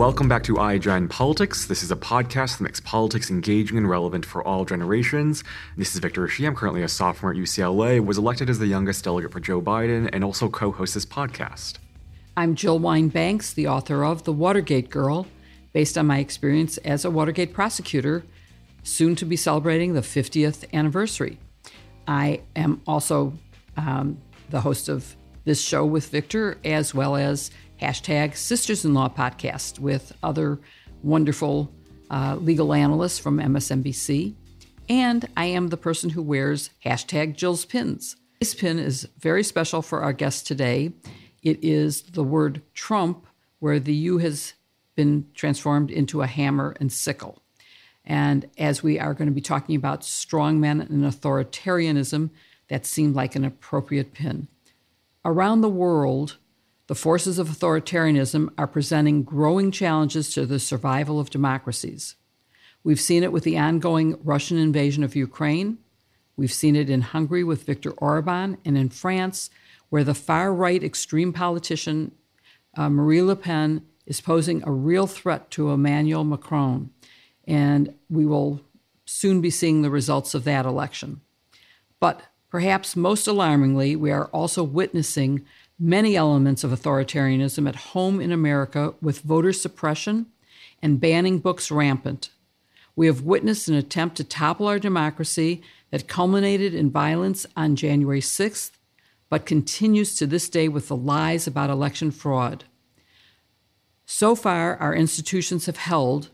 Welcome back to iGen Politics. This is a podcast that makes politics engaging and relevant for all generations. This is Victor Shi. I'm currently a sophomore at UCLA, was elected as the youngest delegate for Joe Biden, and also co hosts this podcast. I'm Jill Wine-Banks, the author of The Watergate Girl, based on my experience as a Watergate prosecutor, soon to be celebrating the 50th anniversary. I am also um, the host of this show with Victor, as well as hashtag Sisters in Law podcast with other wonderful uh, legal analysts from MSNBC. And I am the person who wears hashtag Jill's pins. This pin is very special for our guest today. It is the word Trump, where the U has been transformed into a hammer and sickle. And as we are going to be talking about strongmen and authoritarianism, that seemed like an appropriate pin. Around the world, the forces of authoritarianism are presenting growing challenges to the survival of democracies. We've seen it with the ongoing Russian invasion of Ukraine. We've seen it in Hungary with Viktor Orban and in France, where the far right extreme politician uh, Marie Le Pen is posing a real threat to Emmanuel Macron. And we will soon be seeing the results of that election. But perhaps most alarmingly, we are also witnessing many elements of authoritarianism at home in America with voter suppression and banning books rampant. We have witnessed an attempt to topple our democracy that culminated in violence on January 6th, but continues to this day with the lies about election fraud. So far, our institutions have held,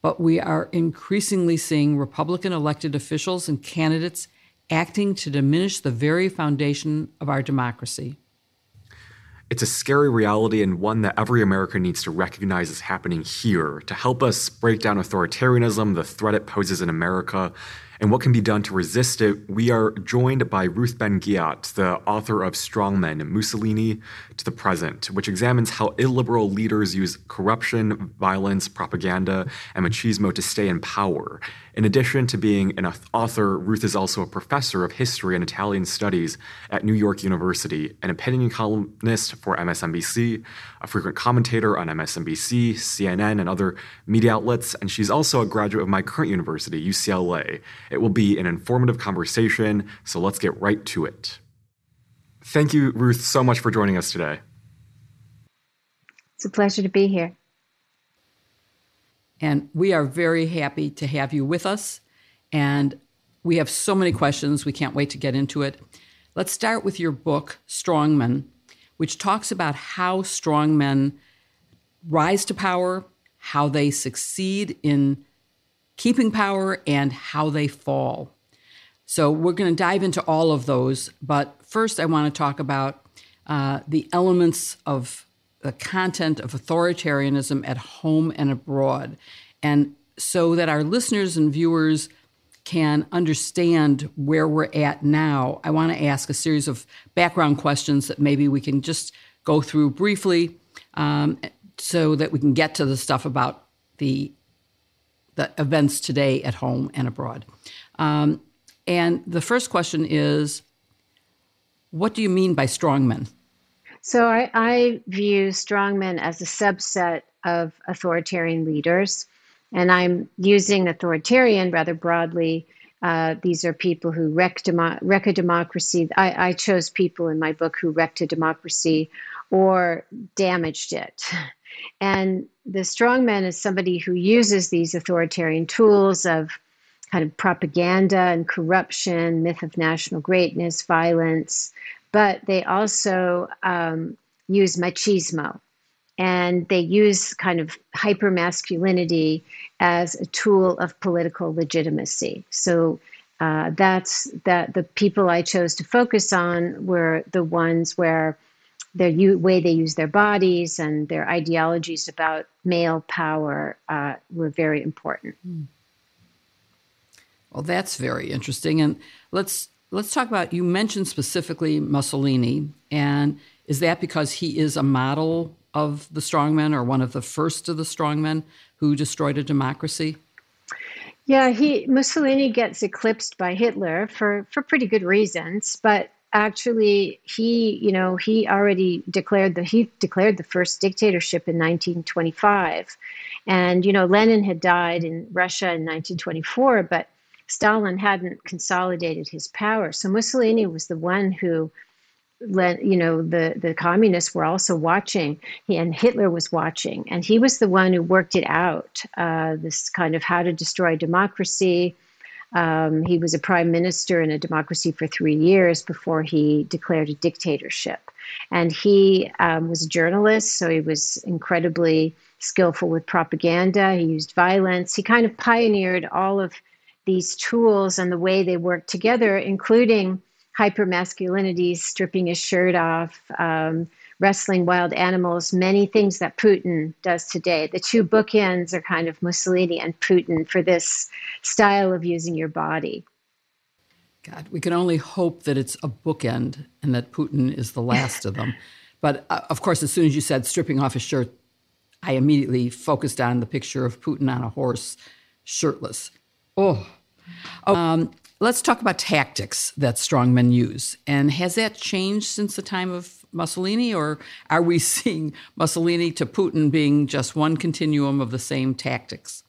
but we are increasingly seeing Republican elected officials and candidates acting to diminish the very foundation of our democracy. It's a scary reality and one that every American needs to recognize is happening here to help us break down authoritarianism, the threat it poses in America, and what can be done to resist it, we are joined by Ruth Ben-Ghiat, the author of Strongmen Mussolini to the Present, which examines how illiberal leaders use corruption, violence, propaganda, and machismo to stay in power. In addition to being an author, Ruth is also a professor of history and Italian studies at New York University, an opinion columnist for MSNBC, a frequent commentator on MSNBC, CNN, and other media outlets, and she's also a graduate of my current university, UCLA. It will be an informative conversation, so let's get right to it. Thank you, Ruth, so much for joining us today. It's a pleasure to be here. And we are very happy to have you with us. And we have so many questions. We can't wait to get into it. Let's start with your book, Strongmen, which talks about how strong men rise to power, how they succeed in keeping power, and how they fall. So we're going to dive into all of those. But first, I want to talk about uh, the elements of the content of authoritarianism at home and abroad. And so that our listeners and viewers can understand where we're at now, I want to ask a series of background questions that maybe we can just go through briefly um, so that we can get to the stuff about the, the events today at home and abroad. Um, and the first question is what do you mean by strongmen? So I, I view strongmen as a subset of authoritarian leaders, and I'm using authoritarian rather broadly. Uh, these are people who wreck, demo- wreck a democracy. I, I chose people in my book who wrecked a democracy or damaged it. And the strongman is somebody who uses these authoritarian tools of kind of propaganda and corruption, myth of national greatness, violence, but they also um, use machismo and they use kind of hyper masculinity as a tool of political legitimacy. So uh, that's that the people I chose to focus on were the ones where the u- way they use their bodies and their ideologies about male power uh, were very important. Hmm. Well, that's very interesting, and let's let's talk about you mentioned specifically Mussolini, and is that because he is a model of the strongmen or one of the first of the strongmen who destroyed a democracy? Yeah, he Mussolini gets eclipsed by Hitler for for pretty good reasons, but actually he you know he already declared the he declared the first dictatorship in 1925 and you know lenin had died in russia in 1924 but stalin hadn't consolidated his power so mussolini was the one who let you know the the communists were also watching and hitler was watching and he was the one who worked it out uh, this kind of how to destroy democracy um, he was a prime minister in a democracy for three years before he declared a dictatorship. And he um, was a journalist, so he was incredibly skillful with propaganda. He used violence. He kind of pioneered all of these tools and the way they work together, including hypermasculinity, stripping his shirt off, um, wrestling wild animals, many things that Putin does today. The two bookends are kind of Mussolini and Putin for this style of using your body. God, we can only hope that it's a bookend and that Putin is the last of them. But uh, of course, as soon as you said stripping off his shirt, I immediately focused on the picture of Putin on a horse, shirtless. Oh. Um, let's talk about tactics that strongmen use. And has that changed since the time of Mussolini, or are we seeing Mussolini to Putin being just one continuum of the same tactics?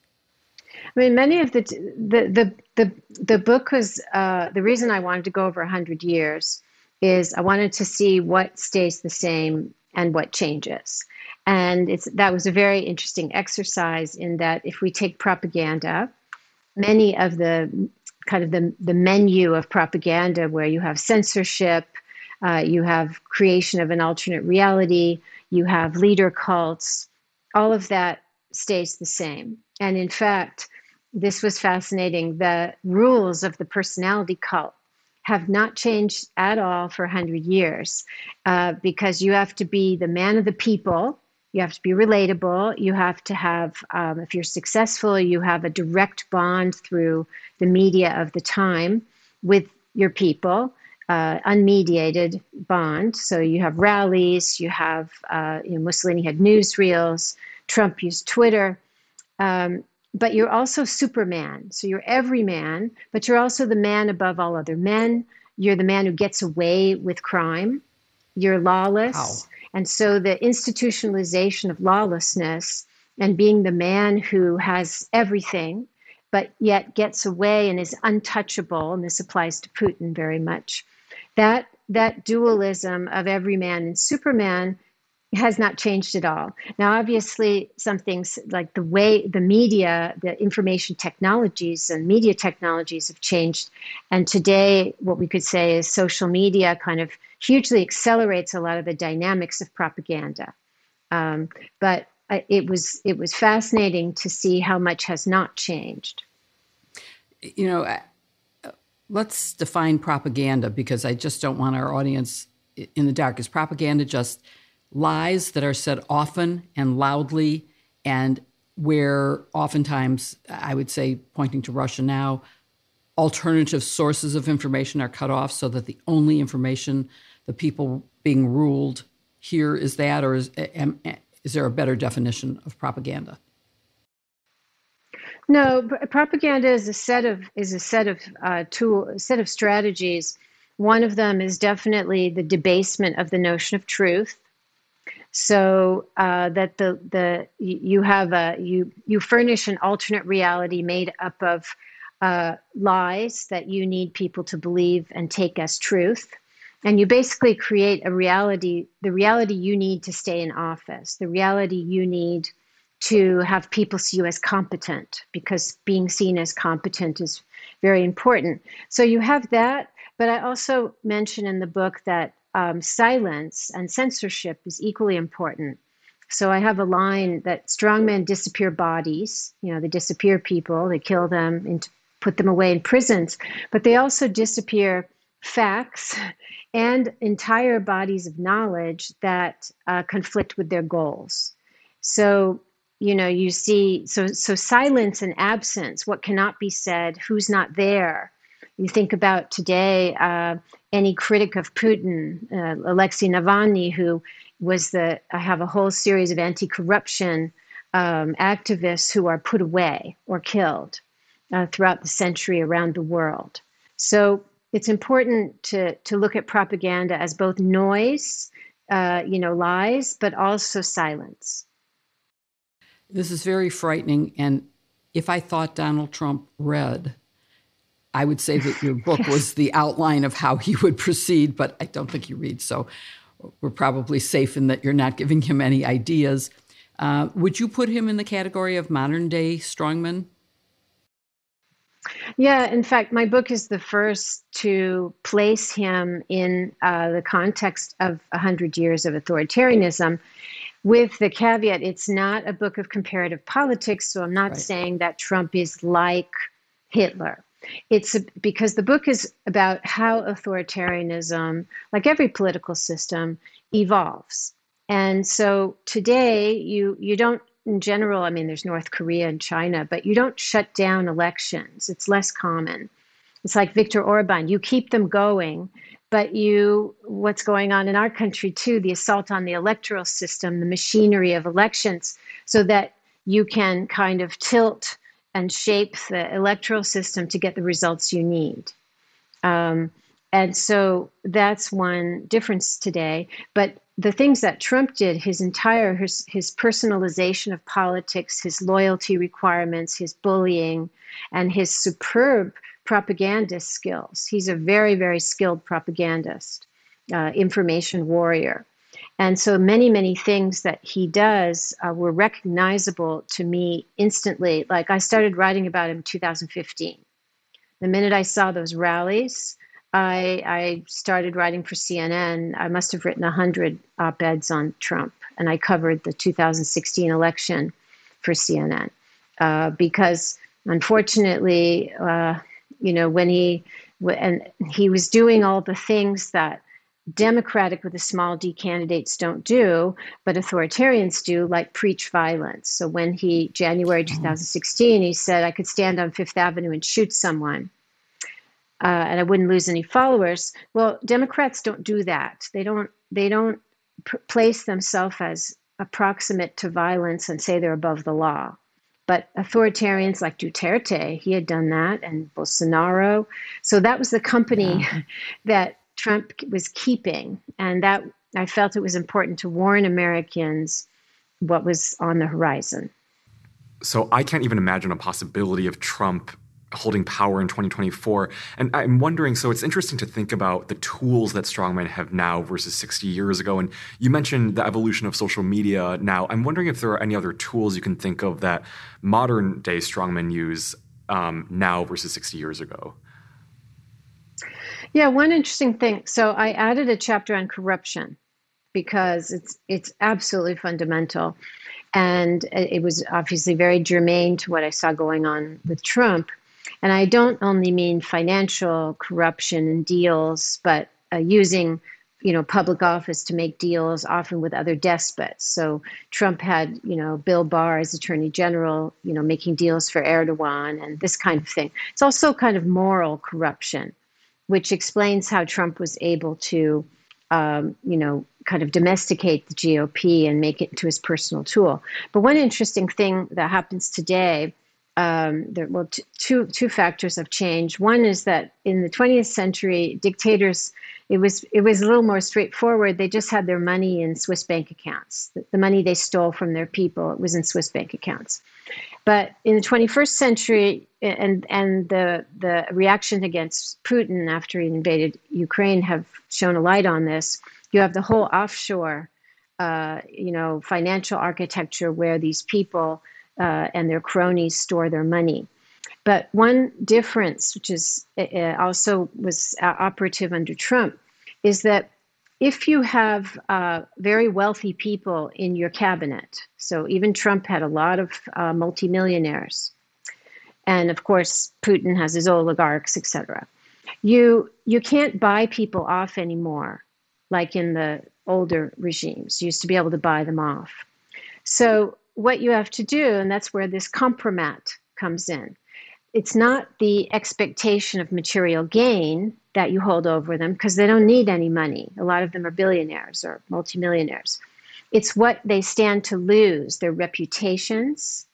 I mean, many of the the the the, the book was uh, the reason I wanted to go over hundred years is I wanted to see what stays the same and what changes, and it's that was a very interesting exercise in that if we take propaganda, many of the kind of the the menu of propaganda where you have censorship uh, you have creation of an alternate reality, you have leader cults, all of that stays the same. And in fact, this was fascinating. The rules of the personality cult have not changed at all for 100 years uh, because you have to be the man of the people. You have to be relatable. You have to have, um, if you're successful, you have a direct bond through the media of the time with your people uh, unmediated bond. So you have rallies, you have uh, you know, Mussolini had newsreels, Trump used Twitter. Um, but you're also Superman. So you're every man, but you're also the man above all other men. You're the man who gets away with crime. You're lawless. And so the institutionalization of lawlessness and being the man who has everything, but yet gets away and is untouchable, and this applies to Putin very much, that that dualism of every man and Superman has not changed at all. Now, obviously, some things like the way the media, the information technologies and media technologies have changed. And today, what we could say is social media kind of hugely accelerates a lot of the dynamics of propaganda. Um, but uh, it was it was fascinating to see how much has not changed. You know, let's define propaganda because I just don't want our audience in the dark. Is propaganda just lies that are said often and loudly, and where oftentimes, I would say, pointing to Russia now, alternative sources of information are cut off so that the only information the people being ruled here is that, or is, is there a better definition of propaganda? No, propaganda is a set of is a set of uh, tool set of strategies. One of them is definitely the debasement of the notion of truth. So uh, that the the you have a you you furnish an alternate reality made up of uh, lies that you need people to believe and take as truth, and you basically create a reality the reality you need to stay in office, the reality you need to have people see you as competent because being seen as competent is very important. So you have that, but I also mention in the book that um, silence and censorship is equally important. So I have a line that strongmen disappear bodies, you know, they disappear people, they kill them and put them away in prisons, but they also disappear facts and entire bodies of knowledge that uh, conflict with their goals. So you know you see so so silence and absence what cannot be said who's not there you think about today uh, any critic of putin uh, alexei navalny who was the i have a whole series of anti-corruption um, activists who are put away or killed uh, throughout the century around the world so it's important to to look at propaganda as both noise, uh, you know, lies, but also silence. This is very frightening. And if I thought Donald Trump read, I would say that your book yes. was the outline of how he would proceed, but I don't think he reads. So we're probably safe in that you're not giving him any ideas. Uh, would you put him in the category of modern day strongman? Yeah, in fact, my book is the first to place him in uh, the context of 100 years of authoritarianism, with the caveat it's not a book of comparative politics, so I'm not right. saying that Trump is like Hitler. It's because the book is about how authoritarianism, like every political system, evolves. And so today, you you don't in general, I mean, there's North Korea and China, but you don't shut down elections. It's less common. It's like Viktor Orban. You keep them going, but you, what's going on in our country too, the assault on the electoral system, the machinery of elections, so that you can kind of tilt and shape the electoral system to get the results you need. Um, and so that's one difference today. But the things that Trump did, his entire his, his personalization of politics, his loyalty requirements, his bullying, and his superb propagandist skills. He's a very, very skilled propagandist, uh, information warrior. And so many, many things that he does uh, were recognizable to me instantly. Like I started writing about him in 2015. The minute I saw those rallies, I, I started writing for CNN. I must have written 100 op eds on Trump, and I covered the 2016 election for CNN uh, because, unfortunately, uh, you know, when he and he was doing all the things that Democratic with a small d candidates don't do, but authoritarians do, like preach violence. So when he, January mm-hmm. 2016, he said, I could stand on Fifth Avenue and shoot someone uh, and I wouldn't lose any followers. Well, Democrats don't do that. They don't. They don't pr- place themselves as approximate to violence and say they're above the law. But authoritarians like Duterte, he had done that, and Bolsonaro. So that was the company yeah. that Trump was keeping, and that I felt it was important to warn Americans what was on the horizon. So I can't even imagine a possibility of Trump holding power in 2024. And I'm wondering so it's interesting to think about the tools that strongmen have now versus 60 years ago. And you mentioned the evolution of social media now. I'm wondering if there are any other tools you can think of that modern day strongmen use um, now versus 60 years ago. Yeah, one interesting thing. So I added a chapter on corruption because it's it's absolutely fundamental. And it was obviously very germane to what I saw going on with Trump. And I don't only mean financial corruption and deals, but uh, using you know public office to make deals often with other despots so trump had you know bill barr as attorney general you know making deals for erdogan and this kind of thing it's also kind of moral corruption which explains how trump was able to um, you know kind of domesticate the gop and make it into his personal tool but one interesting thing that happens today um, there, well, t- two two factors have changed. One is that in the 20th century, dictators it was it was a little more straightforward. They just had their money in Swiss bank accounts. The, the money they stole from their people it was in Swiss bank accounts. But in the 21st century, and and the the reaction against Putin after he invaded Ukraine have shown a light on this. You have the whole offshore, uh, you know, financial architecture where these people uh, and their cronies store their money. But one difference, which is uh, uh also was uh, operative under Trump, is that if you have uh, very wealthy people in your cabinet, so even Trump had a lot of uh, multimillionaires, and of course Putin has his oligarchs, etc. You you can't buy people off anymore, like in the older regimes. You used to be able to buy them off. So what you have to do, and that's where this kompromat comes in. It's not the expectation of material gain that you hold over them because they don't need any money. A lot of them are billionaires or multimillionaires. It's what they stand to lose their reputations,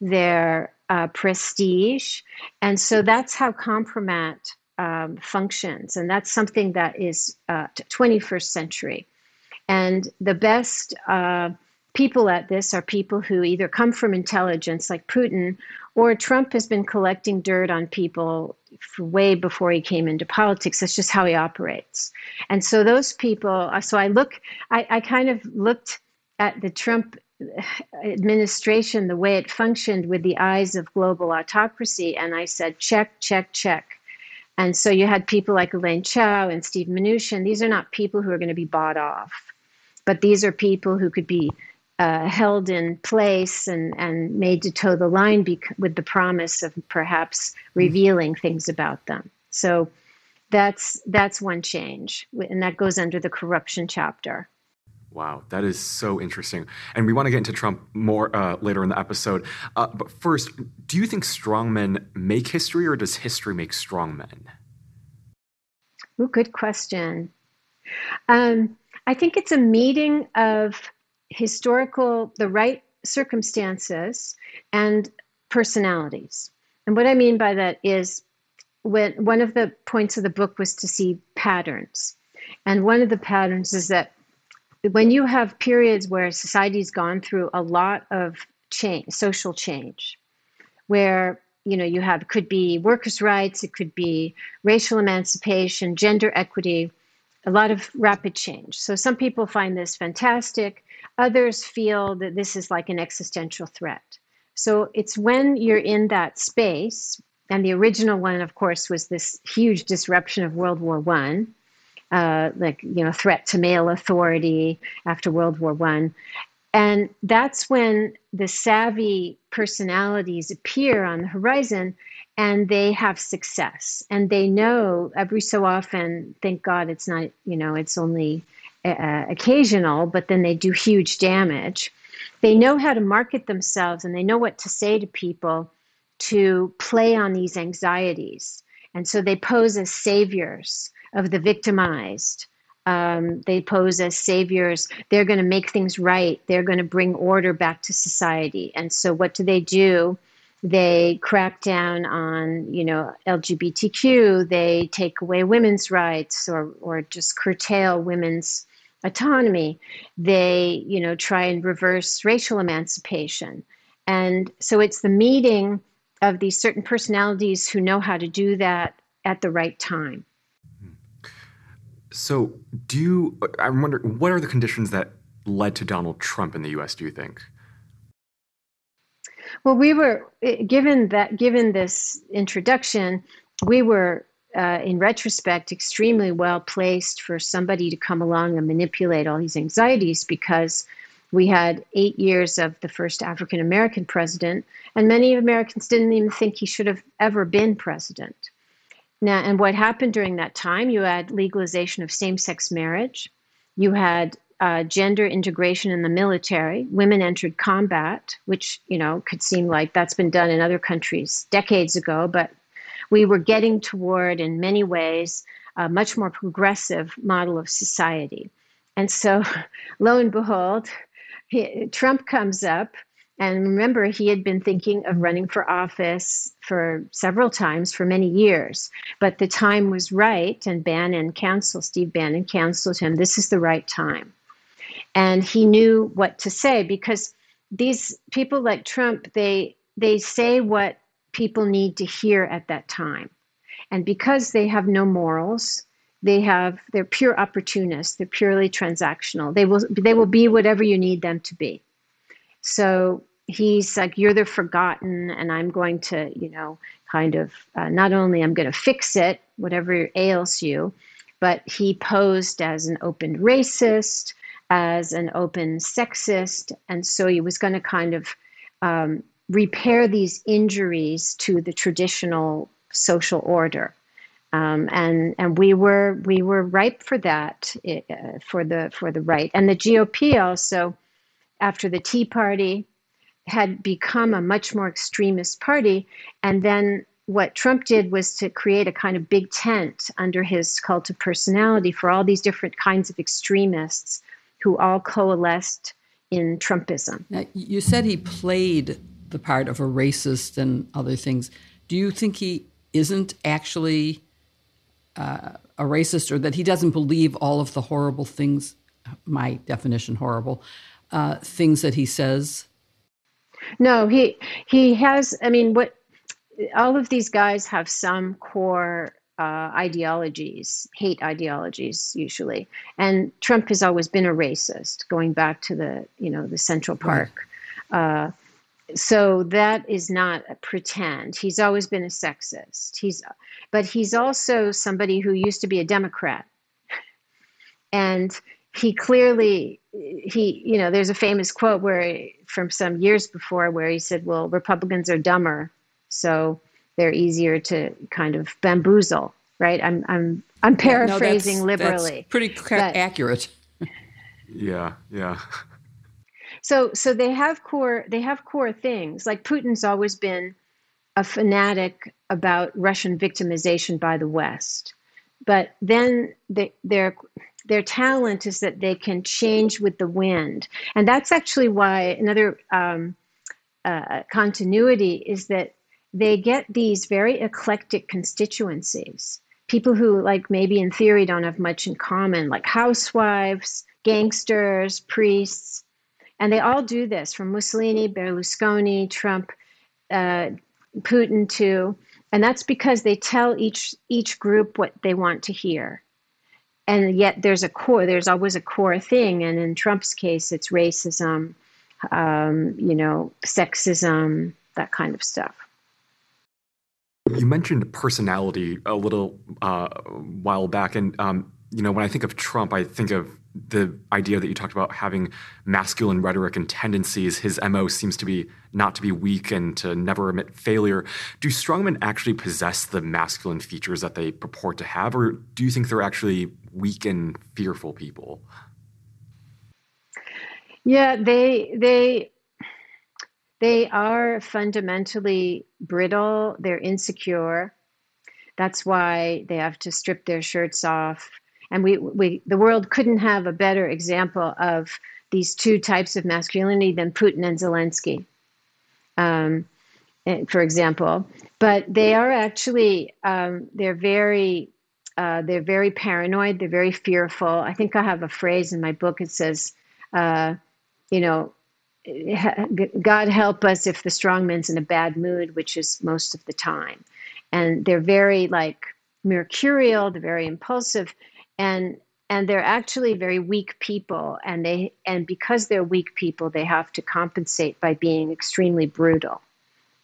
their uh, prestige. And so that's how kompromat um, functions, and that's something that is uh, 21st century. And the best uh, people at this are people who either come from intelligence, like Putin, or Trump has been collecting dirt on people way before he came into politics. That's just how he operates. And so those people, uh, so I look, I, I kind of looked at the Trump administration, the way it functioned with the eyes of global autocracy, and I said, check, check, check. And so you had people like Elaine Chao and Steve Mnuchin. These are not people who are going to be bought off, but these are people who could be uh, held in place and, and made to toe the line bec- with the promise of perhaps revealing things about them. So that's that's one change, and that goes under the corruption chapter. Wow, that is so interesting. And we want to get into Trump more uh, later in the episode. Uh, but first, do you think strongmen make history or does history make strongmen? Oh, good question. Um, I think it's a meeting of historical, the right circumstances and personalities. And what I mean by that is when one of the points of the book was to see patterns. And one of the patterns is that when you have periods where society's gone through a lot of change, social change, where you know you have could be workers' rights, it could be racial emancipation, gender equity, a lot of rapid change. So some people find this fantastic. Others feel that this is like an existential threat. So it's when you're in that space, and the original one, of course, was this huge disruption of World War One, uh, like you know, threat to male authority after World War One, and that's when the savvy personalities appear on the horizon and they have success and they know every so often thank god it's not you know it's only uh, occasional, but then they do huge damage. They know how to market themselves and they know what to say to people to play on these anxieties. And so they pose as saviors of the victimized. Um, they pose as saviors. They're going to make things right. They're going to bring order back to society. And so, what do they do? They crack down on, you know, LGBTQ. They take away women's rights, or or just curtail women's autonomy. They, you know, try and reverse racial emancipation. And so it's the meeting of these certain personalities who know how to do that at the right time. So, do you, I'm wondering, what are the conditions that led to Donald Trump in the US, do you think? Well, we were given that given this introduction, we were uh, in retrospect, extremely well placed for somebody to come along and manipulate all these anxieties because we had eight years of the first African American president, and many Americans didn't even think he should have ever been president. Now, and what happened during that time? You had legalization of same sex marriage, you had uh, gender integration in the military. Women entered combat, which you know could seem like that's been done in other countries decades ago, but we were getting toward, in many ways, a much more progressive model of society. And so, lo and behold, Trump comes up. And remember, he had been thinking of running for office for several times for many years. But the time was right, and Bannon canceled, Steve Bannon canceled him, this is the right time. And he knew what to say because these people like Trump, they they say what people need to hear at that time. And because they have no morals, they have they're pure opportunists, they're purely transactional. They will they will be whatever you need them to be. So he's like you're the forgotten and i'm going to you know kind of uh, not only i'm going to fix it whatever ails you but he posed as an open racist as an open sexist and so he was going to kind of um, repair these injuries to the traditional social order. Um, and and we were we were ripe for that uh, for the for the right and the GOP also after the Tea Party had become a much more extremist party and then what Trump did was to create a kind of big tent under his cult of personality for all these different kinds of extremists who all coalesced in Trumpism. Now, you said he played the part of a racist and other things. Do you think he isn't actually uh, a racist or that he doesn't believe all of the horrible things, my definition horrible, uh, things that he says? No, he he has. I mean, what all of these guys have some core uh, ideologies, hate ideologies usually, and Trump has always been a racist, going back to the you know the Central Park. Right. Uh, so that is not a pretend. He's always been a sexist. He's, but he's also somebody who used to be a Democrat, and he clearly he you know there's a famous quote where from some years before where he said, "Well, Republicans are dumber, so they're easier to kind of bamboozle." Right? I'm I'm I'm paraphrasing yeah, no, that's, liberally. That's pretty but, accurate. yeah, yeah. So so they have core they have core things. Like Putin's always been a fanatic about Russian victimization by the West. But then they, their their talent is that they can change with the wind, and that's actually why another um, uh, continuity is that they get these very eclectic constituencies. People who, like, maybe in theory don't have much in common, like housewives, gangsters, priests, and they all do this from Mussolini, Berlusconi, Trump, uh, Putin too. and that's because they tell each each group what they want to hear. And yet there's a core, there's always a core thing. And in Trump's case, it's racism, um, you know, sexism, that kind of stuff. You mentioned personality a little uh, while back, and um, you know, when I think of Trump, I think of the idea that you talked about having masculine rhetoric and tendencies. His MO seems to be not to be weak and to never admit failure. Do strongmen actually possess the masculine features that they purport to have, or do you think they're actually weak and fearful people? Yeah, they they they are fundamentally brittle. They're insecure. That's why they have to strip their shirts off and we, we the world couldn't have a better example of these two types of masculinity than Putin and Zelensky, um, eh, for example. But they are actually um, they're very uh, they're very paranoid. They're very fearful. I think I have a phrase in my book. It says, uh, you know, God help us if the strong man's in a bad mood, which is most of the time. And they're very like mercurial. They're very impulsive and and they're actually very weak people and they and because they're weak people they have to compensate by being extremely brutal.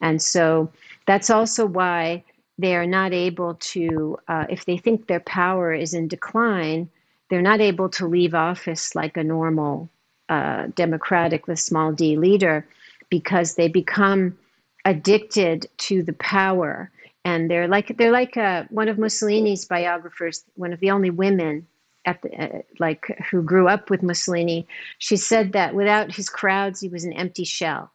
And so that's also why they are not able to uh, if they think their power is in decline they're not able to leave office like a normal uh, democratic with small d leader because they become addicted to the power and they're like they're like uh, one of Mussolini's biographers, one of the only women at the, uh, like who grew up with Mussolini. She said that without his crowds, he was an empty shell,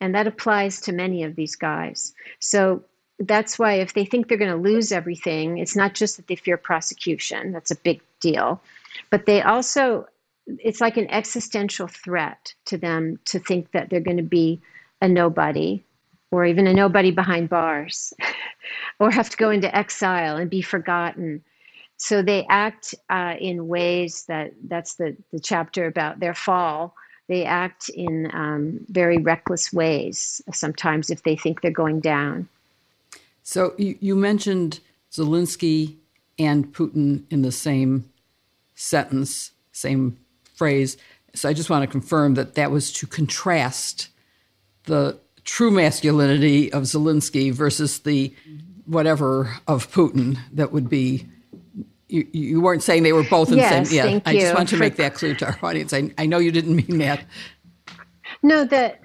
and that applies to many of these guys. So that's why if they think they're going to lose everything, it's not just that they fear prosecution. That's a big deal, but they also it's like an existential threat to them to think that they're going to be a nobody or even a nobody behind bars, or have to go into exile and be forgotten. So they act uh, in ways that that's the, the chapter about their fall. They act in um, very reckless ways, sometimes if they think they're going down. So you, you mentioned Zelensky and Putin in the same sentence, same phrase. So I just want to confirm that that was to contrast the true masculinity of Zelensky versus the whatever of Putin that would be. You, you weren't saying they were both in yes, the same. Yeah, I just want to make that clear to our audience. I, I know you didn't mean that. No, that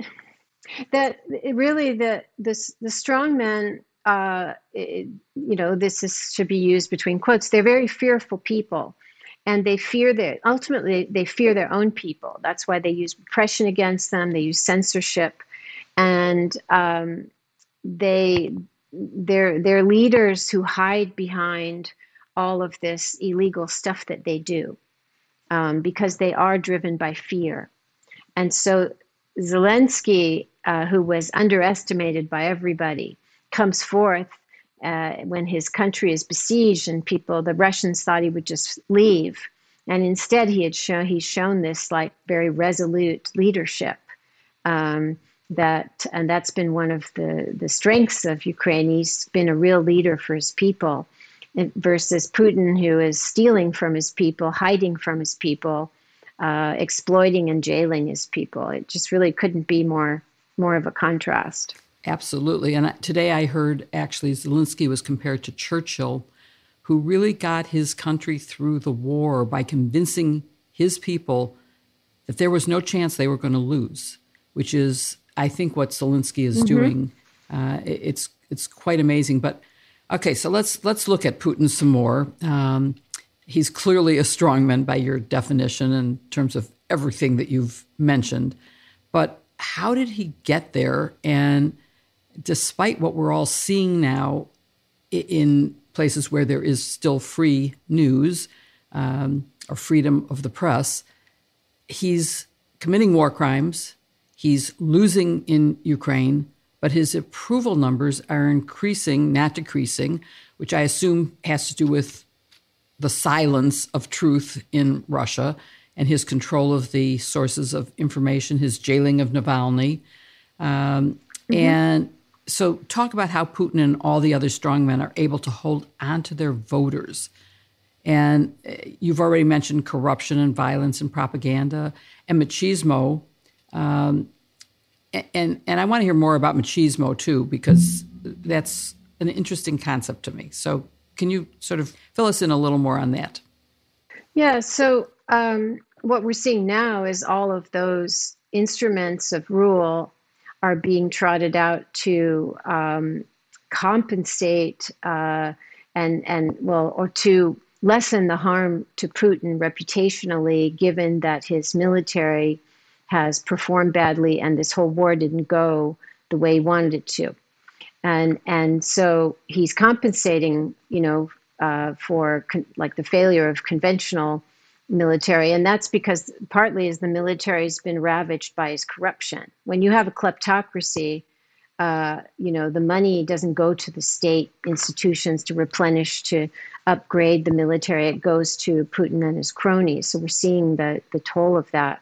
that really the this the strong men. Uh, it, you know, this is should be used between quotes. They're very fearful people, and they fear their ultimately they fear their own people. That's why they use repression against them. They use censorship and um, they they're they're leaders who hide behind all of this illegal stuff that they do um, because they are driven by fear. And so Zelensky, uh, who was underestimated by everybody, comes forth uh, when his country is besieged and people, the Russians thought he would just leave. And instead, he had shown he's shown this like very resolute leadership. Um, that and that's been one of the the strengths of Ukraine. He's been a real leader for his people, versus Putin, who is stealing from his people, hiding from his people, uh, exploiting and jailing his people. It just really couldn't be more more of a contrast. Absolutely. And today I heard actually Zelensky was compared to Churchill, who really got his country through the war by convincing his people that there was no chance they were going to lose, which is, I think, what Zelensky is mm-hmm. doing. Uh, it's it's quite amazing. But okay, so let's let's look at Putin some more. Um, he's clearly a strongman by your definition in terms of everything that you've mentioned. But how did he get there? And despite what we're all seeing now in places where there is still free news um, or freedom of the press, he's committing war crimes. He's losing in Ukraine, but his approval numbers are increasing, not decreasing, which I assume has to do with the silence of truth in Russia and his control of the sources of information, his jailing of Navalny. Um, mm-hmm. And so, talk about how Putin and all the other strongmen are able to hold on to their voters. And uh, you've already mentioned corruption and violence and propaganda and machismo. Um, and, and I want to hear more about machismo too, because that's an interesting concept to me. So, can you sort of fill us in a little more on that? Yeah. So, um, what we're seeing now is all of those instruments of rule are being trotted out to um, compensate uh, and and well or to lessen the harm to Putin reputationally, given that his military has performed badly and this whole war didn't go the way he wanted it to, and and so he's compensating, you know, uh, for con- like the failure of conventional military, and that's because partly is the military has been ravaged by his corruption. When you have a kleptocracy, uh, you know the money doesn't go to the state institutions to replenish to upgrade the military. It goes to Putin and his cronies. So we're seeing the the toll of that.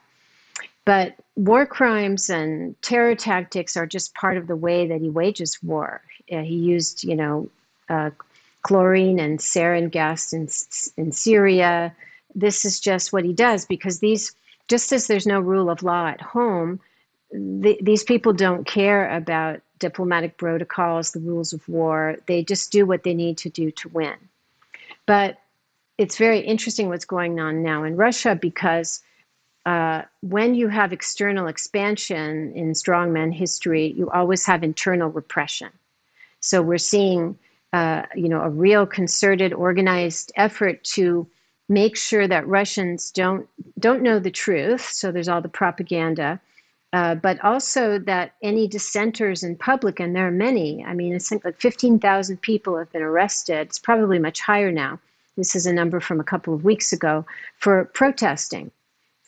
But war crimes and terror tactics are just part of the way that he wages war. Uh, he used, you know, uh, chlorine and sarin gas in in Syria this is just what he does because these, just as there's no rule of law at home, the, these people don't care about diplomatic protocols, the rules of war. They just do what they need to do to win. But it's very interesting what's going on now in Russia because uh, when you have external expansion in strongman history, you always have internal repression. So we're seeing, uh, you know, a real concerted, organized effort to make sure that Russians don't don't know the truth. So there's all the propaganda, uh, but also that any dissenters in public, and there are many. I mean, it's like 15,000 people have been arrested. It's probably much higher now. This is a number from a couple of weeks ago for protesting.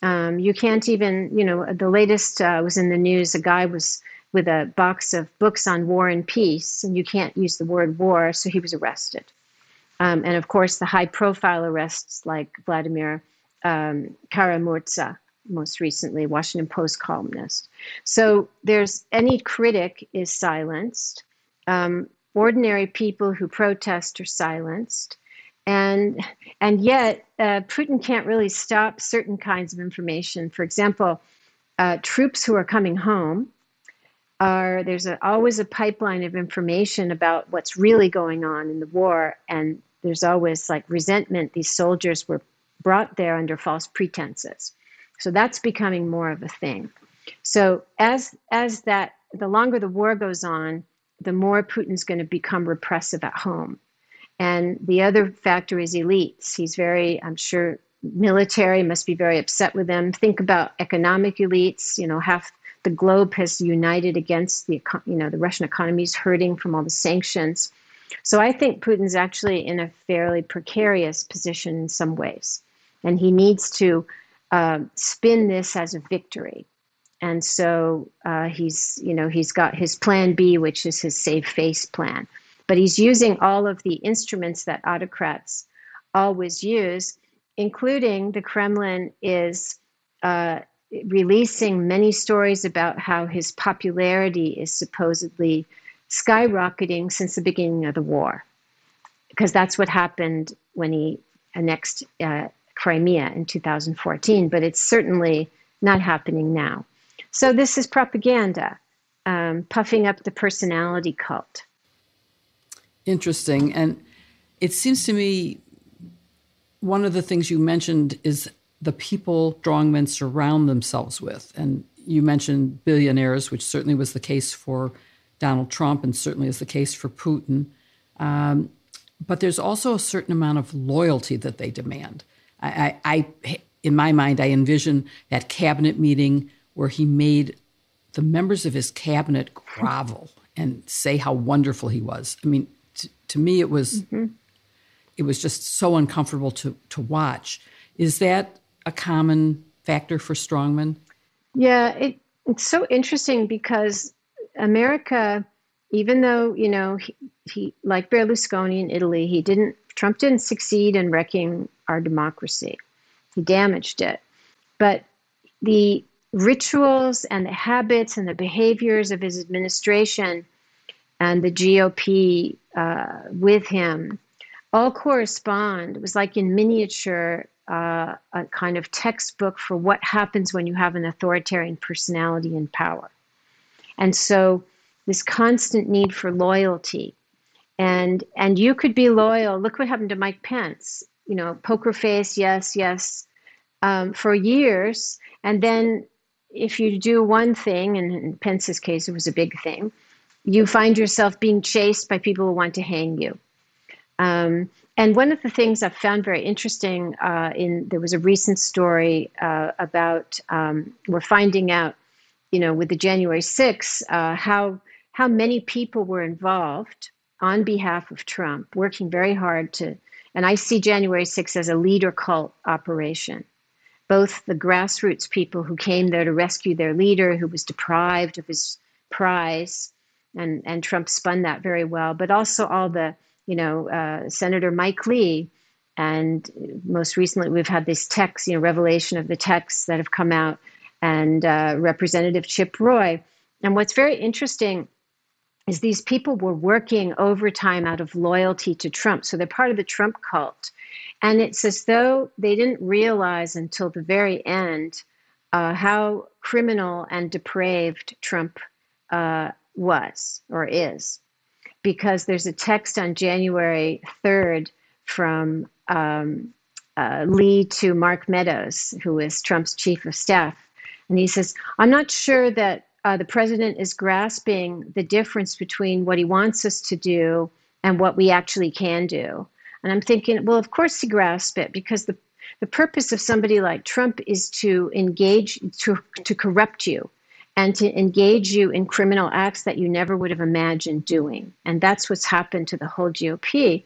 Um, you can't even, you know, the latest uh, was in the news. A guy was with a box of books on war and peace, and you can't use the word war, so he was arrested. Um, and of course, the high profile arrests like Vladimir um, Kara-Murza, most recently, Washington Post columnist. So there's any critic is silenced. Um, ordinary people who protest are silenced. And, and yet, uh, Putin can't really stop certain kinds of information. For example, uh, troops who are coming home are there's a, always a pipeline of information about what's really going on in the war, and there's always like resentment. These soldiers were brought there under false pretenses. So that's becoming more of a thing. So as as that the longer the war goes on, the more Putin's going to become repressive at home. And the other factor is elites. He's very, I'm sure, military must be very upset with them. Think about economic elites. You know, half the globe has united against the, you know, the Russian economy is hurting from all the sanctions. So I think Putin's actually in a fairly precarious position in some ways, and he needs to uh, spin this as a victory. And so uh, he's, you know, he's got his plan B, which is his save face plan. But he's using all of the instruments that autocrats always use, including the Kremlin is uh, releasing many stories about how his popularity is supposedly skyrocketing since the beginning of the war, because that's what happened when he annexed uh, Crimea in 2014. But it's certainly not happening now. So this is propaganda, um, puffing up the personality cult. Interesting, and it seems to me one of the things you mentioned is the people strongmen surround themselves with. And you mentioned billionaires, which certainly was the case for Donald Trump and certainly is the case for Putin. Um, but there's also a certain amount of loyalty that they demand. I, I, I, in my mind, I envision that cabinet meeting where he made the members of his cabinet grovel and say how wonderful he was. I mean, to me, it was mm-hmm. it was just so uncomfortable to to watch. Is that a common factor for strongmen? Yeah, it, it's so interesting because America, even though you know he, he like Berlusconi in Italy, he didn't Trump didn't succeed in wrecking our democracy. He damaged it, but the rituals and the habits and the behaviors of his administration and the GOP uh, with him all correspond. It was like in miniature uh, a kind of textbook for what happens when you have an authoritarian personality in power. And so, this constant need for loyalty. And, and you could be loyal. Look what happened to Mike Pence. You know, poker face, yes, yes, um, for years. And then if you do one thing, and in Pence's case, it was a big thing, you find yourself being chased by people who want to hang you. Um, and one of the things I've found very interesting uh, in there was a recent story uh, about um, we're finding out, you know, with the January 6th, uh, how how many people were involved on behalf of Trump, working very hard to. And I see January 6th as a leader cult operation. Both the grassroots people who came there to rescue their leader, who was deprived of his prize, and and Trump spun that very well, but also all the you know, uh, Senator Mike Lee, and most recently we've had this text, you know, revelation of the texts that have come out, and uh, Representative Chip Roy. And what's very interesting is these people were working overtime out of loyalty to Trump. So they're part of the Trump cult. And it's as though they didn't realize until the very end uh, how criminal and depraved Trump uh, was or is because there's a text on January 3rd from um, uh, Lee to Mark Meadows, who is Trump's chief of staff. And he says, I'm not sure that uh, the president is grasping the difference between what he wants us to do and what we actually can do. And I'm thinking, well, of course he grasps it because the, the purpose of somebody like Trump is to engage, to, to corrupt you and to engage you in criminal acts that you never would have imagined doing. And that's what's happened to the whole GOP.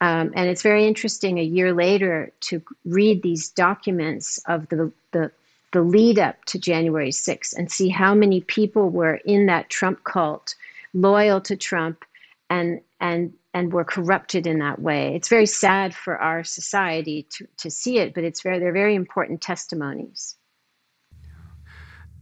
Um, and it's very interesting a year later to read these documents of the, the, the lead up to January 6th and see how many people were in that Trump cult, loyal to Trump, and, and, and were corrupted in that way. It's very sad for our society to, to see it, but it's very, they're very important testimonies.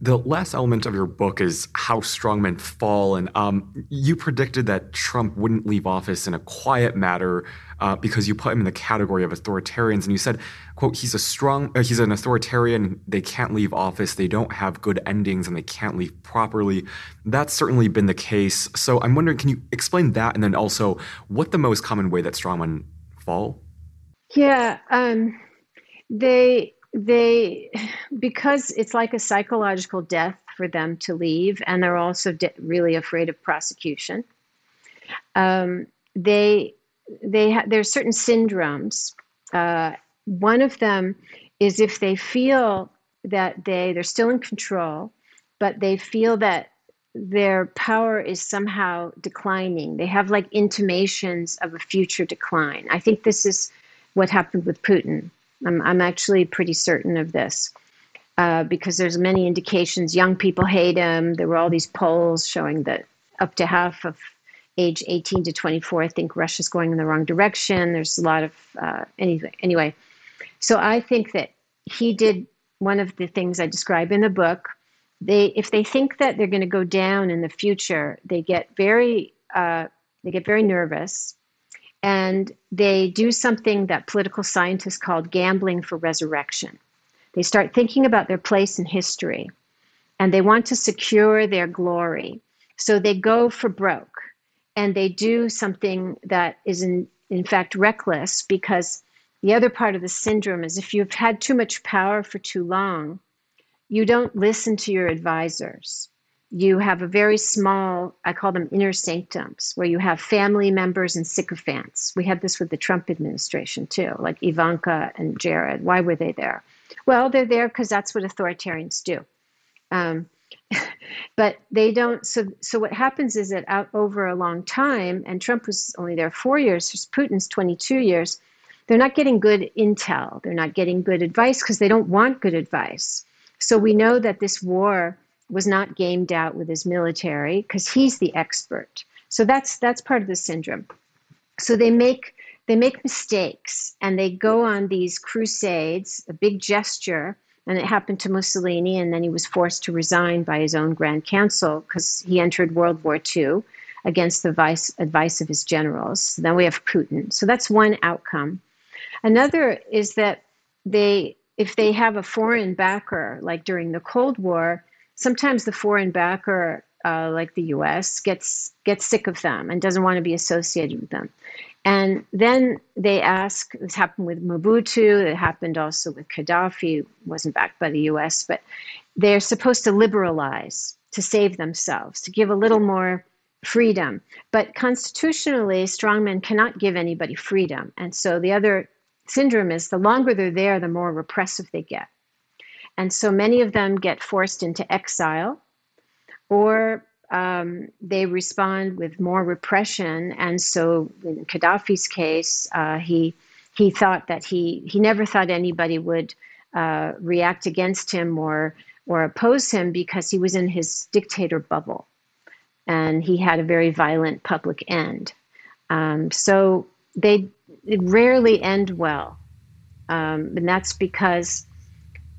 The last element of your book is how strongmen fall, and um, you predicted that Trump wouldn't leave office in a quiet matter uh, because you put him in the category of authoritarians, and you said, "quote He's a strong, uh, he's an authoritarian. They can't leave office. They don't have good endings, and they can't leave properly." That's certainly been the case. So I'm wondering, can you explain that, and then also what the most common way that strongmen fall? Yeah, um, they they because it's like a psychological death for them to leave and they're also de- really afraid of prosecution um, they they ha- there's certain syndromes uh, one of them is if they feel that they they're still in control but they feel that their power is somehow declining. They have like intimations of a future decline. I think this is what happened with putin I'm, I'm actually pretty certain of this uh, because there's many indications young people hate him. There were all these polls showing that up to half of age 18 to 24. I think Russia's going in the wrong direction. There's a lot of uh, anyway. Anyway, so I think that he did one of the things I describe in the book. They, if they think that they're going to go down in the future, they get very, uh, they get very nervous, and they do something that political scientists called gambling for resurrection. They start thinking about their place in history, and they want to secure their glory. So they go for broke and they do something that is in, in fact reckless because the other part of the syndrome is if you've had too much power for too long, you don't listen to your advisors. You have a very small, I call them inner sanctums, where you have family members and sycophants. We had this with the Trump administration too, like Ivanka and Jared. Why were they there? Well, they're there because that's what authoritarians do. Um, but they don't. So, so what happens is that out over a long time, and Trump was only there four years, Putin's 22 years, they're not getting good intel. They're not getting good advice because they don't want good advice. So we know that this war was not gamed out with his military because he's the expert. So that's that's part of the syndrome. So they make they make mistakes and they go on these crusades, a big gesture and it happened to Mussolini, and then he was forced to resign by his own Grand Council because he entered World War II against the vice, advice of his generals. Then we have Putin. So that's one outcome. Another is that they, if they have a foreign backer, like during the Cold War, sometimes the foreign backer, uh, like the U.S., gets gets sick of them and doesn't want to be associated with them. And then they ask, this happened with Mobutu, it happened also with Gaddafi, wasn't backed by the US, but they're supposed to liberalize to save themselves, to give a little more freedom. But constitutionally, strongmen cannot give anybody freedom. And so the other syndrome is the longer they're there, the more repressive they get. And so many of them get forced into exile or um, they respond with more repression. And so, in Gaddafi's case, uh, he he thought that he he never thought anybody would uh, react against him or or oppose him because he was in his dictator bubble, and he had a very violent public end. Um, so they rarely end well, um, and that's because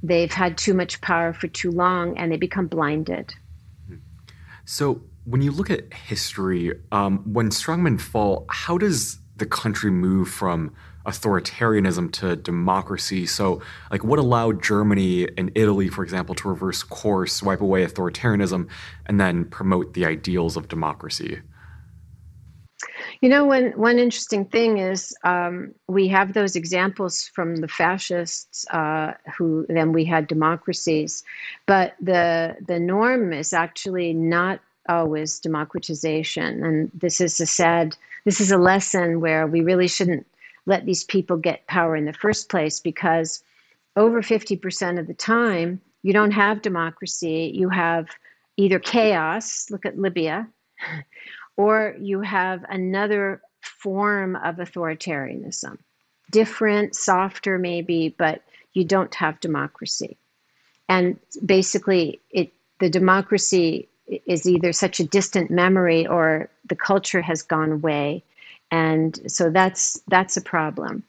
they've had too much power for too long and they become blinded. So, when you look at history, um, when strongmen fall, how does the country move from authoritarianism to democracy? So, like, what allowed Germany and Italy, for example, to reverse course, wipe away authoritarianism, and then promote the ideals of democracy? You know, one one interesting thing is um, we have those examples from the fascists, uh, who then we had democracies, but the the norm is actually not always democratization, and this is a sad. This is a lesson where we really shouldn't let these people get power in the first place because over 50% of the time you don't have democracy you have either chaos look at libya or you have another form of authoritarianism, different, softer maybe, but you don't have democracy. And basically, it the democracy is either such a distant memory or the culture has gone away, and so that's that's a problem.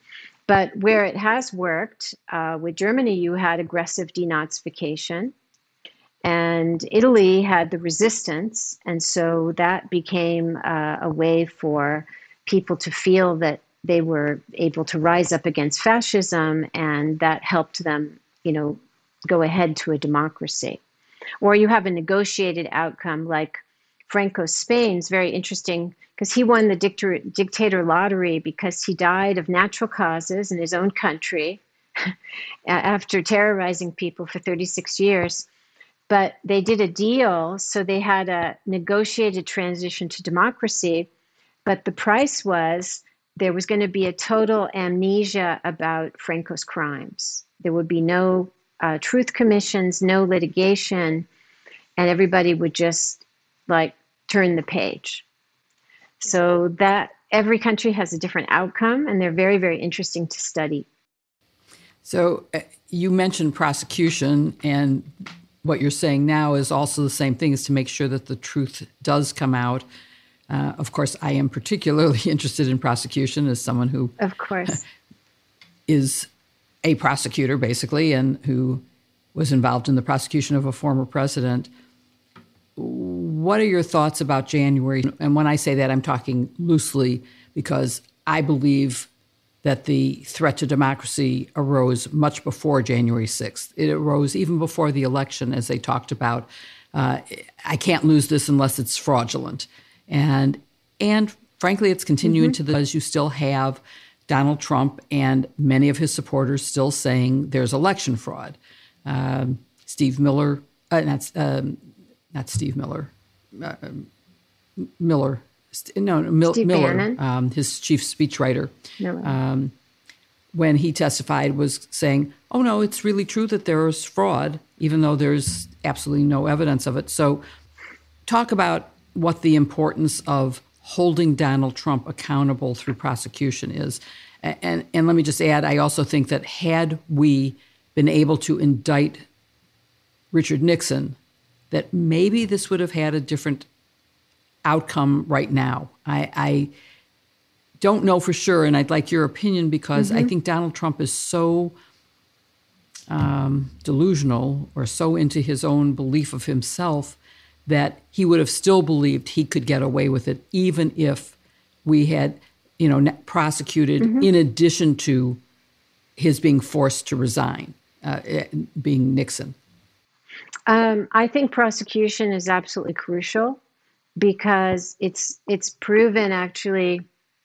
But where it has worked, uh, with Germany, you had aggressive denazification and Italy had the resistance, and so that became uh, a way for people to feel that they were able to rise up against fascism, and that helped them, you know, go ahead to a democracy. Or you have a negotiated outcome like Franco Spain is very interesting because he won the dictator, dictator lottery because he died of natural causes in his own country after terrorizing people for 36 years but they did a deal, so they had a negotiated transition to democracy. But the price was there was going to be a total amnesia about Franco's crimes. There would be no uh, truth commissions, no litigation, and everybody would just like turn the page. So that every country has a different outcome, and they're very, very interesting to study. So uh, you mentioned prosecution, and what you're saying now is also the same thing is to make sure that the truth does come out. Uh, of course, I am particularly interested in prosecution as someone who, of course, is a prosecutor basically, and who was involved in the prosecution of a former president. What are your thoughts about January? And when I say that, I'm talking loosely because I believe that the threat to democracy arose much before January 6th. It arose even before the election, as they talked about. Uh, I can't lose this unless it's fraudulent, and and frankly, it's continuing mm-hmm. to the as you still have Donald Trump and many of his supporters still saying there's election fraud. Um, Steve Miller, uh, not um, not Steve Miller, uh, Miller no, Mil- Miller, um, his chief speechwriter, um, when he testified, was saying, "Oh no, it's really true that there is fraud, even though there's absolutely no evidence of it." So, talk about what the importance of holding Donald Trump accountable through prosecution is, and and, and let me just add, I also think that had we been able to indict Richard Nixon, that maybe this would have had a different outcome right now. I, I don't know for sure, and I'd like your opinion because mm-hmm. I think Donald Trump is so um, delusional or so into his own belief of himself that he would have still believed he could get away with it, even if we had, you know, prosecuted mm-hmm. in addition to his being forced to resign, uh, eh, being Nixon. Um, I think prosecution is absolutely crucial because it's it's proven actually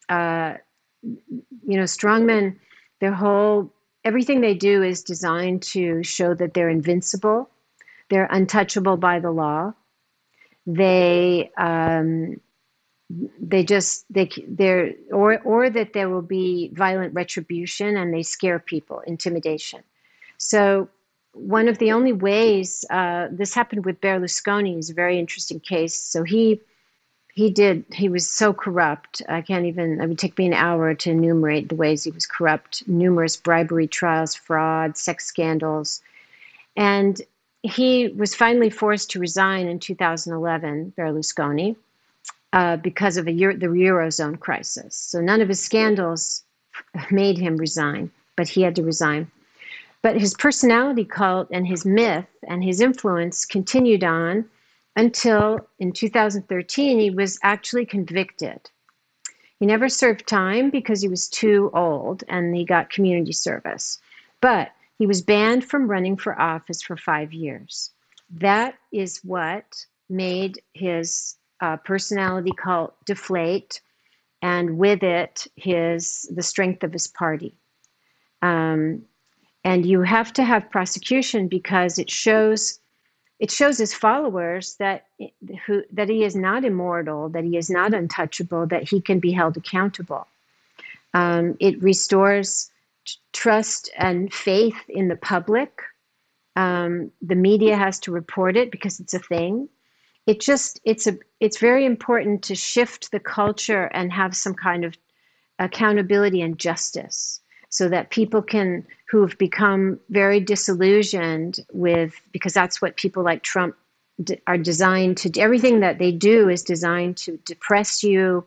uh, you know strongmen their whole everything they do is designed to show that they're invincible. They're untouchable by the law. They um, they just they they're or or that there will be violent retribution and they scare people intimidation. So one of the only ways uh, this happened with Berlusconi is a very interesting case. So he he did he was so corrupt. I can't even. It would take me an hour to enumerate the ways he was corrupt. Numerous bribery trials, fraud, sex scandals, and he was finally forced to resign in 2011. Berlusconi. Uh, because of Euro, the eurozone crisis, so none of his scandals made him resign, but he had to resign. But his personality cult and his myth and his influence continued on until in 2013 he was actually convicted. He never served time because he was too old and he got community service. But he was banned from running for office for five years. That is what made his uh, personality cult deflate, and with it, his the strength of his party. Um, and you have to have prosecution because it shows it shows his followers that who that he is not immortal, that he is not untouchable, that he can be held accountable. Um, it restores trust and faith in the public. Um, the media has to report it because it's a thing. It just it's a it's very important to shift the culture and have some kind of accountability and justice so that people can who've become very disillusioned with because that's what people like Trump are designed to do. Everything that they do is designed to depress you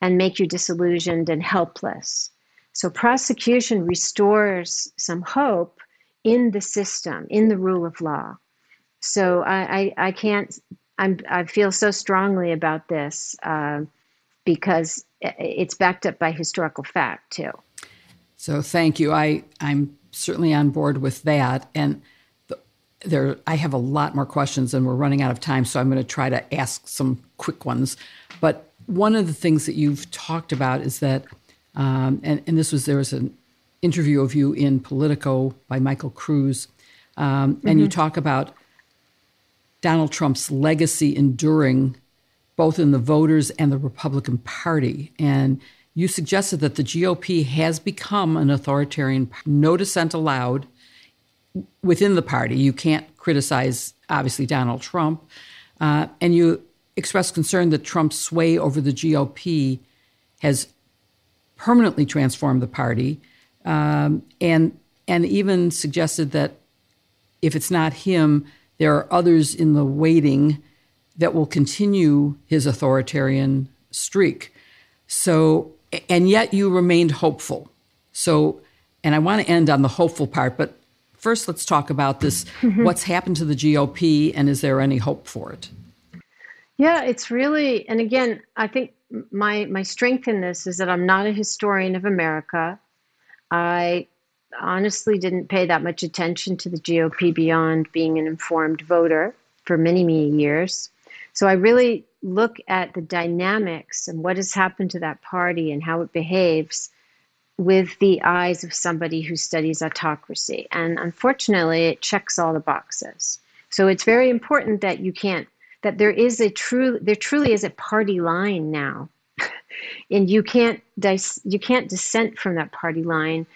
and make you disillusioned and helpless. So prosecution restores some hope in the system, in the rule of law. So I, I, I can't. I'm, I feel so strongly about this uh, because it's backed up by historical fact too. So thank you. I I'm certainly on board with that, and the, there I have a lot more questions, and we're running out of time, so I'm going to try to ask some quick ones. But one of the things that you've talked about is that, um, and and this was there was an interview of you in Politico by Michael Kruse, um, and mm-hmm. you talk about Donald Trump's legacy enduring both in the voters and the Republican Party, and you suggested that the GOP has become an authoritarian, no dissent allowed within the party. You can't criticize, obviously, Donald Trump. Uh, and you expressed concern that Trump's sway over the GOP has permanently transformed the party, um, and and even suggested that if it's not him, there are others in the waiting that will continue his authoritarian streak. So, and yet you remained hopeful. So, and I want to end on the hopeful part, but first let's talk about this mm-hmm. what's happened to the GOP and is there any hope for it? Yeah, it's really, and again, I think my my strength in this is that I'm not a historian of America. I honestly didn't pay that much attention to the GOP beyond being an informed voter for many many years. So I really look at the dynamics and what has happened to that party and how it behaves with the eyes of somebody who studies autocracy. And unfortunately, it checks all the boxes. So it's very important that you can't that there is a true there truly is a party line now and you can't dis, you can't dissent from that party line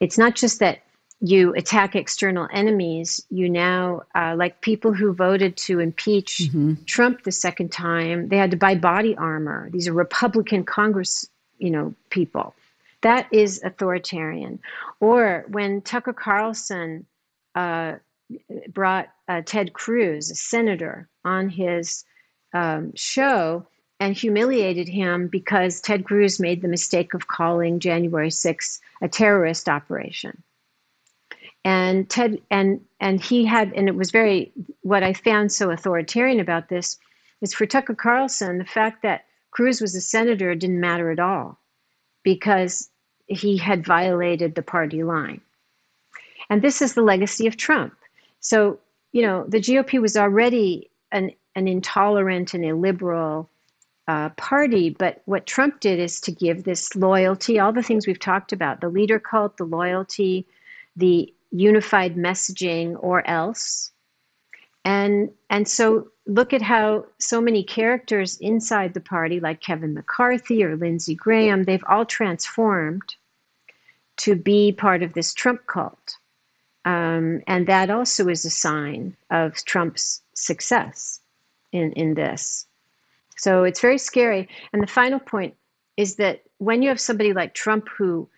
it's not just that you attack external enemies you now uh, like people who voted to impeach mm-hmm. trump the second time they had to buy body armor these are republican congress you know people that is authoritarian or when tucker carlson uh, brought uh, Ted Cruz, a senator, on his um, show and humiliated him because Ted Cruz made the mistake of calling January 6th a terrorist operation. And Ted and and he had and it was very what I found so authoritarian about this is for Tucker Carlson the fact that Cruz was a senator didn't matter at all because he had violated the party line. And this is the legacy of Trump. So, you know, the GOP was already an, an intolerant and illiberal uh, party, but what Trump did is to give this loyalty, all the things we've talked about the leader cult, the loyalty, the unified messaging, or else. And, and so look at how so many characters inside the party, like Kevin McCarthy or Lindsey Graham, they've all transformed to be part of this Trump cult. Um, and that also is a sign of Trump's success in, in this. So it's very scary. And the final point is that when you have somebody like Trump who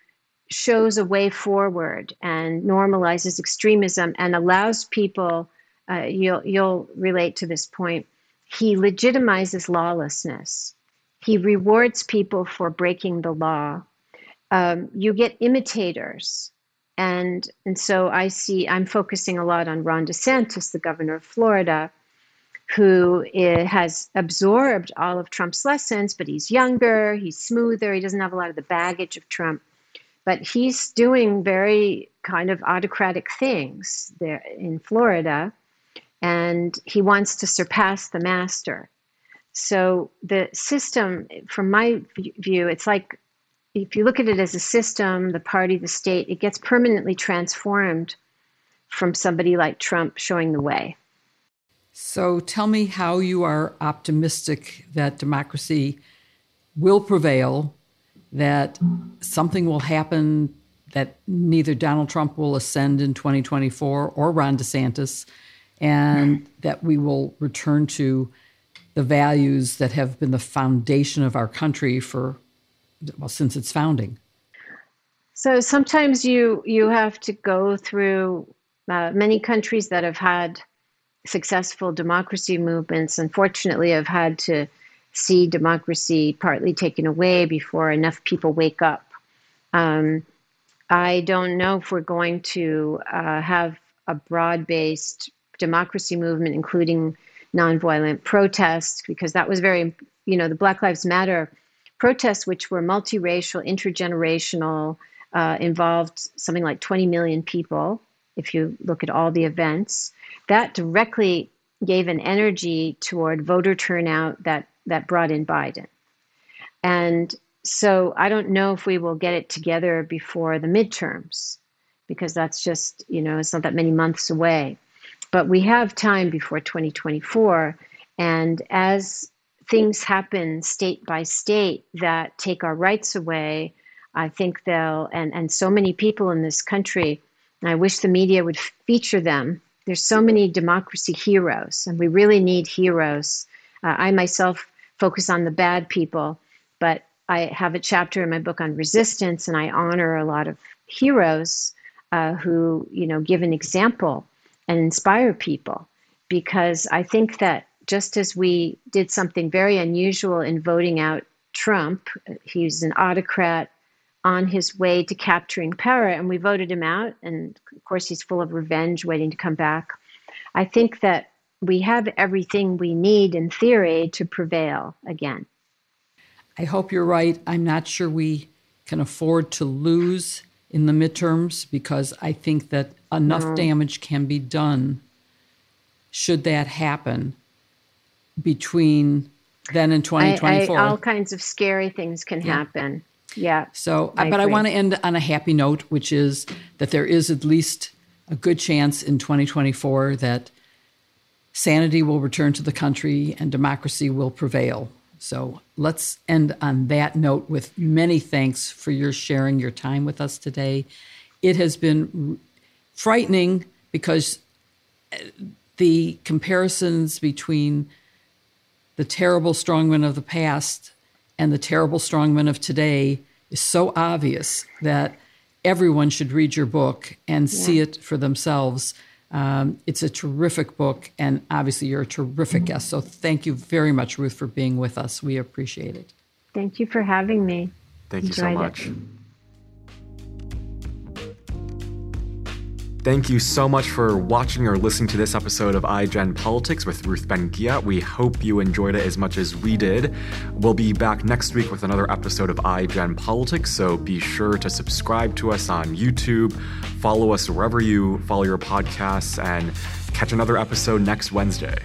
shows a way forward and normalizes extremism and allows people, uh, you'll, you'll relate to this point, he legitimizes lawlessness. He rewards people for breaking the law. Um, you get imitators and and so I see I'm focusing a lot on Ron DeSantis, the governor of Florida, who has absorbed all of Trump's lessons, but he's younger, he's smoother, he doesn't have a lot of the baggage of Trump, but he's doing very kind of autocratic things there in Florida, and he wants to surpass the master. So the system, from my view, it's like if you look at it as a system, the party, the state, it gets permanently transformed from somebody like Trump showing the way. So tell me how you are optimistic that democracy will prevail, that something will happen, that neither Donald Trump will ascend in 2024 or Ron DeSantis, and that we will return to the values that have been the foundation of our country for well since its founding. So sometimes you you have to go through uh, many countries that have had successful democracy movements. Unfortunately, have had to see democracy partly taken away before enough people wake up. Um, I don't know if we're going to uh, have a broad based democracy movement, including nonviolent protests, because that was very, you know, the Black Lives Matter protests, which were multiracial, intergenerational, uh, involved something like 20 million people, if you look at all the events. That directly gave an energy toward voter turnout that, that brought in Biden. And so I don't know if we will get it together before the midterms, because that's just, you know, it's not that many months away. But we have time before 2024. And as things happen state by state that take our rights away, I think they'll, and, and so many people in this country, I wish the media would feature them. There's so many democracy heroes, and we really need heroes. Uh, I myself focus on the bad people, but I have a chapter in my book on resistance, and I honor a lot of heroes uh, who, you know, give an example and inspire people because I think that just as we did something very unusual in voting out Trump. He's an autocrat on his way to capturing power, and we voted him out. And of course, he's full of revenge, waiting to come back. I think that we have everything we need in theory to prevail again. I hope you're right. I'm not sure we can afford to lose in the midterms because I think that enough mm-hmm. damage can be done should that happen between then and 2024. I, I, all kinds of scary things can yeah. happen. Yeah. So, I but agree. I want to end on a happy note, which is that there is at least a good chance in 2024 that sanity will return to the country and democracy will prevail. So let's end on that note with many thanks for your sharing your time with us today. It has been frightening because uh, the comparisons between the terrible strongmen of the past and the terrible strongmen of today is so obvious that everyone should read your book and yeah. see it for themselves. Um, it's a terrific book, and obviously, you're a terrific guest. So, thank you very much, Ruth, for being with us. We appreciate it. Thank you for having me. Thank Enjoyed you so much. It. Thank you so much for watching or listening to this episode of iGen Politics with Ruth Ben-Ghiat. We hope you enjoyed it as much as we did. We'll be back next week with another episode of iGen Politics, so be sure to subscribe to us on YouTube, follow us wherever you follow your podcasts, and catch another episode next Wednesday.